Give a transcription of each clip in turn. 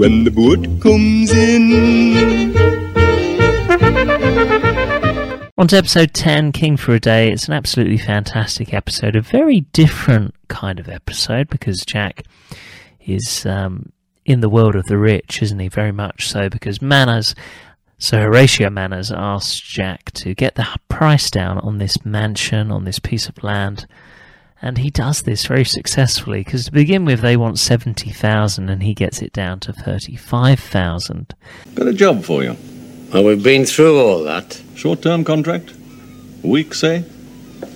when the boat comes in. On to episode 10, King for a Day. It's an absolutely fantastic episode, a very different kind of episode because Jack is um, in the world of the rich, isn't he? Very much so, because Manners, so Horatio Manners asks Jack to get the price down on this mansion, on this piece of land. And he does this very successfully because to begin with, they want 70,000 and he gets it down to 35,000. Got a job for you. Well, we've been through all that. Short term contract. A week, say.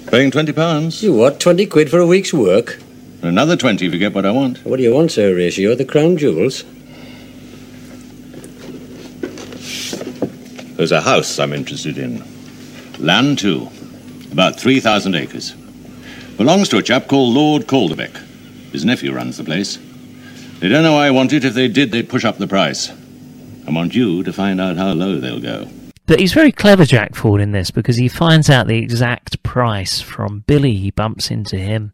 Paying £20. You what, 20 quid for a week's work? Another 20 if you get what I want. What do you want, Sir Horatio? The crown jewels? There's a house I'm interested in. Land, too. About 3,000 acres. Belongs to a chap called Lord Calderbeck. His nephew runs the place. They don't know I want it. If they did, they'd push up the price. I want you to find out how low they'll go. But he's very clever, Jack Ford, in this because he finds out the exact price from Billy. He bumps into him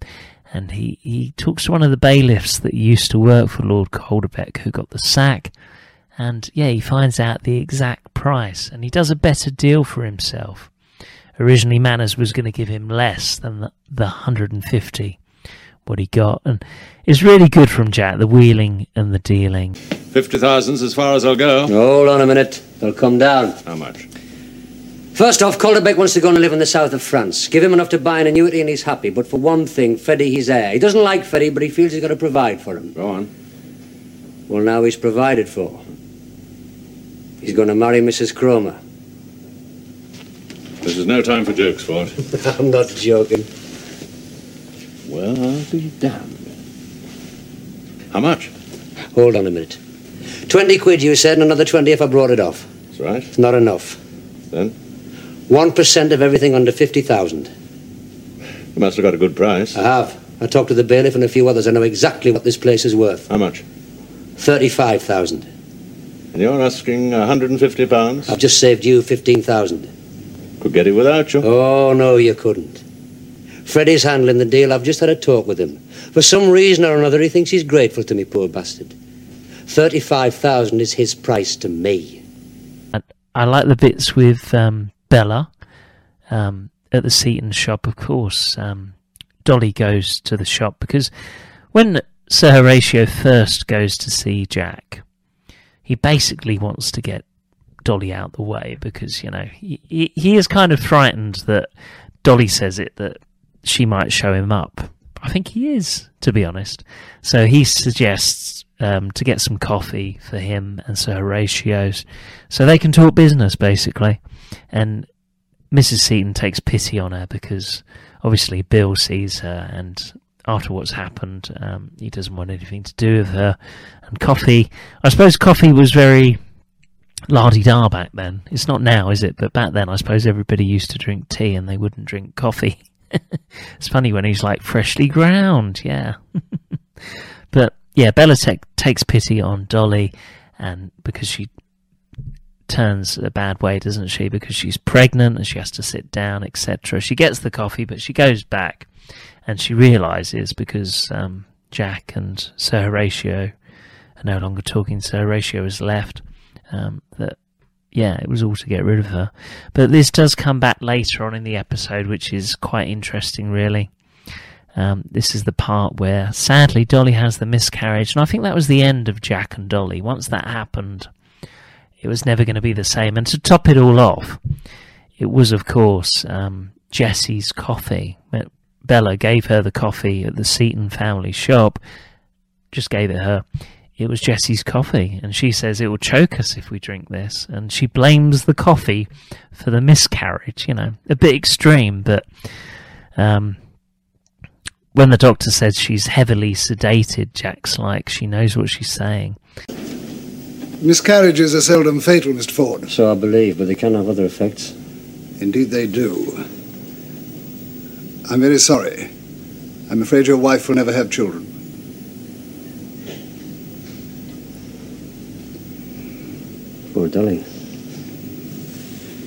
and he, he talks to one of the bailiffs that used to work for Lord Calderbeck who got the sack. And yeah, he finds out the exact price and he does a better deal for himself. Originally, Manners was going to give him less than the, the 150 what he got. And it's really good from Jack, the wheeling and the dealing. 50,000's as far as I'll go. Hold on a minute. They'll come down. How much? First off, Calderbeck wants to go and live in the south of France. Give him enough to buy an annuity and he's happy. But for one thing, Freddy, he's heir. He doesn't like Freddy, but he feels he's got to provide for him. Go on. Well, now he's provided for. He's going to marry Mrs. Cromer. This is no time for jokes, Ford. I'm not joking. Well, I'll be damned. How much? Hold on a minute. 20 quid, you said, and another 20 if I brought it off. That's right. It's not enough. Then 1% of everything under 50,000. you must have got a good price. I have. I talked to the bailiff and a few others. I know exactly what this place is worth. How much? 35,000. And you're asking a 150 pounds? I've just saved you 15,000. Could get it without you. Oh, no, you couldn't. Freddie's handling the deal. I've just had a talk with him. For some reason or another, he thinks he's grateful to me, poor bastard. 35,000 is his price to me. I, I like the bits with um, Bella um, at the Seaton shop, of course. Um, Dolly goes to the shop because when Sir Horatio first goes to see Jack, he basically wants to get Dolly out the way because, you know, he, he, is kind of frightened that Dolly says it that she might show him up. I think he is, to be honest. So he suggests um, to get some coffee for him and Sir Horatio's so they can talk business, basically. And Mrs. Seaton takes pity on her because obviously Bill sees her and after what's happened, um, he doesn't want anything to do with her. And coffee, I suppose coffee was very la-di-da back then. It's not now, is it? But back then, I suppose everybody used to drink tea and they wouldn't drink coffee. it's funny when he's like freshly ground, yeah. but yeah, Bella takes pity on Dolly, and because she turns a bad way, doesn't she? Because she's pregnant and she has to sit down, etc. She gets the coffee, but she goes back, and she realizes because um, Jack and Sir Horatio are no longer talking. Sir Horatio has left. Um, that yeah, it was all to get rid of her. But this does come back later on in the episode, which is quite interesting, really. Um, this is the part where, sadly, Dolly has the miscarriage, and I think that was the end of Jack and Dolly. Once that happened, it was never going to be the same. And to top it all off, it was, of course, um, Jessie's coffee. Bella gave her the coffee at the Seaton family shop, just gave it her it was Jessie's coffee, and she says it will choke us if we drink this, and she blames the coffee for the miscarriage. You know, a bit extreme, but um, when the doctor says she's heavily sedated, Jack's like she knows what she's saying. Miscarriages are seldom fatal, Mr. Ford. So I believe, but they can have other effects. Indeed, they do. I'm very sorry. I'm afraid your wife will never have children. Poor Dolly.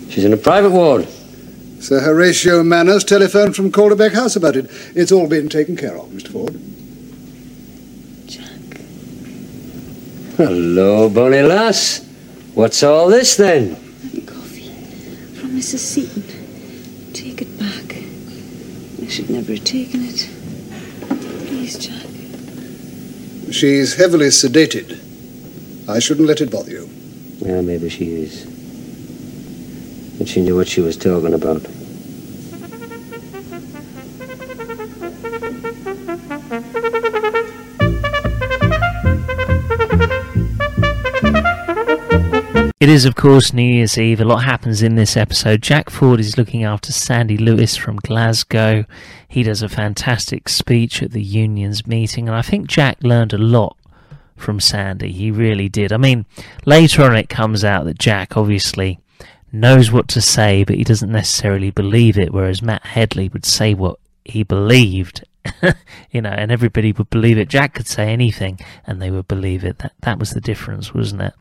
She's in a private ward. Sir Horatio Manners telephoned from Calderbeck House about it. It's all been taken care of, Mr. Ford. Jack. Hello, bonny lass. What's all this then? Coffee from Mrs. Seaton. Take it back. I should never have taken it. Please, Jack. She's heavily sedated. I shouldn't let it bother you. Yeah, maybe she is. But she knew what she was talking about. It is, of course, New Year's Eve. A lot happens in this episode. Jack Ford is looking after Sandy Lewis from Glasgow. He does a fantastic speech at the union's meeting, and I think Jack learned a lot from Sandy. He really did. I mean, later on it comes out that Jack obviously knows what to say, but he doesn't necessarily believe it, whereas Matt Headley would say what he believed you know, and everybody would believe it. Jack could say anything and they would believe it. That that was the difference, wasn't it?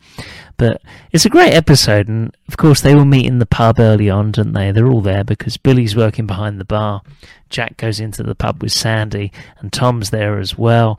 But it's a great episode, and of course they all meet in the pub early on, don't they? They're all there because Billy's working behind the bar. Jack goes into the pub with Sandy, and Tom's there as well.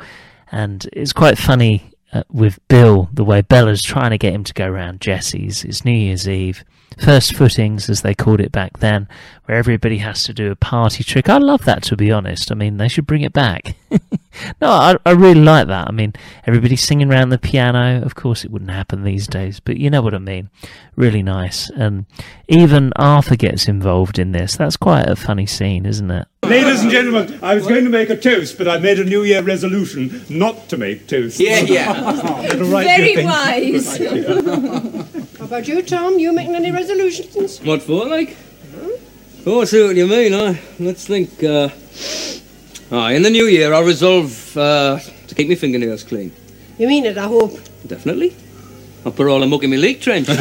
And it's quite funny uh, with Bill the way Bella's trying to get him to go round Jessie's. It's New Year's Eve first footings, as they called it back then, where everybody has to do a party trick. I love that, to be honest. I mean, they should bring it back. no, I, I really like that. I mean, everybody singing around the piano. Of course, it wouldn't happen these days, but you know what I mean. Really nice. And even Arthur gets involved in this. That's quite a funny scene, isn't it? Ladies and gentlemen, I was going to make a toast, but I made a New Year resolution not to make toast. Yeah, yeah. Very wise. How about you, Tom? You making any resolutions? What for, like? Oh, I see what you mean. I let's think. Uh, ah, in the new year, I'll resolve uh, to keep my fingernails clean. You mean it, I hope. Definitely. I'll put all the muck in my leek trench.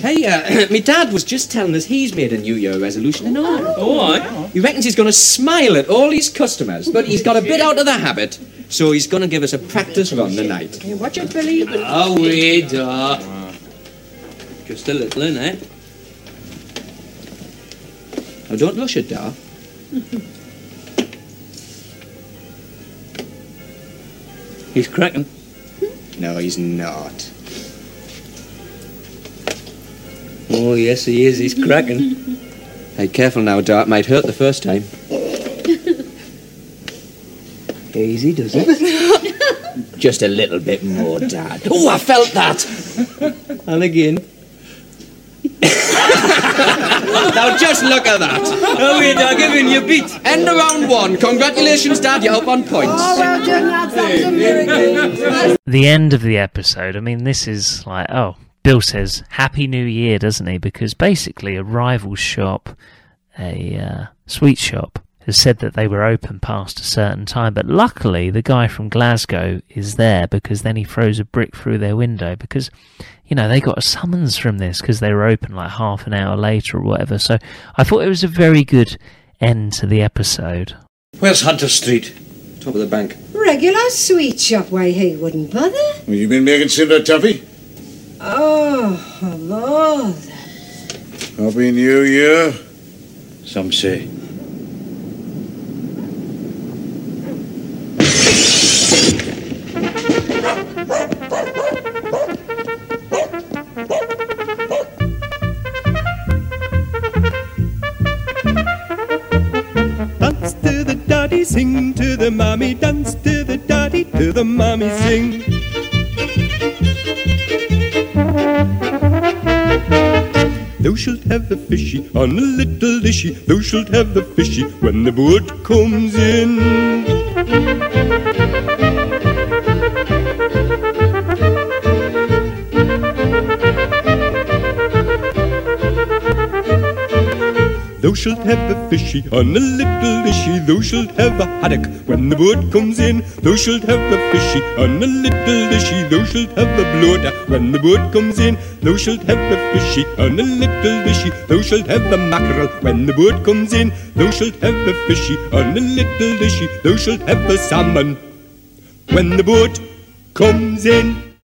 Hey, uh, my dad was just telling us he's made a New Year resolution and all. oh, aye. He reckons he's going to smile at all his customers, but he's got a bit out of the habit, so he's going to give us a practice run tonight. Hey, watch it, Billy. Oh, wait, uh, Just a little, innit? Now, don't rush it, Dar. He's cracking. No, he's not. Oh, yes, he is. He's cracking. Hey, careful now, Dar. It might hurt the first time. Easy, does it? Just a little bit more, Dad. Oh, I felt that. and again. Now, just look at that. Oh, wait, I'm giving you a beat. End of round one. Congratulations, Dad. You're up on points. Oh, well done, lads. That was a miracle. the end of the episode, I mean, this is like, oh, Bill says Happy New Year, doesn't he? Because basically, a rival shop, a uh, sweet shop, has said that they were open past a certain time. But luckily, the guy from Glasgow is there because then he throws a brick through their window because, you know, they got a summons from this because they were open like half an hour later or whatever. So I thought it was a very good end to the episode. Where's Hunter Street? Top of the bank. Regular sweet shop, why he wouldn't bother. Have you been making cinder toffee? Oh, Lord. Happy New Year. Some say. Sing to the mommy, dance to the daddy, to the mommy, sing. Thou shalt have the fishy on a little dishy, thou shalt have the fishy when the boat comes in. Thou shalt have a fishy on a little dishy, thou shalt have a haddock when the boat comes in. Thou shalt have a fishy on a little dishy, thou shalt have a bloater when the boat comes in. Thou shalt have a fishy on a little dishy, thou shalt have a mackerel when the boat comes in. Thou shalt have a fishy on a little dishy, thou shalt have a salmon when the boat comes in.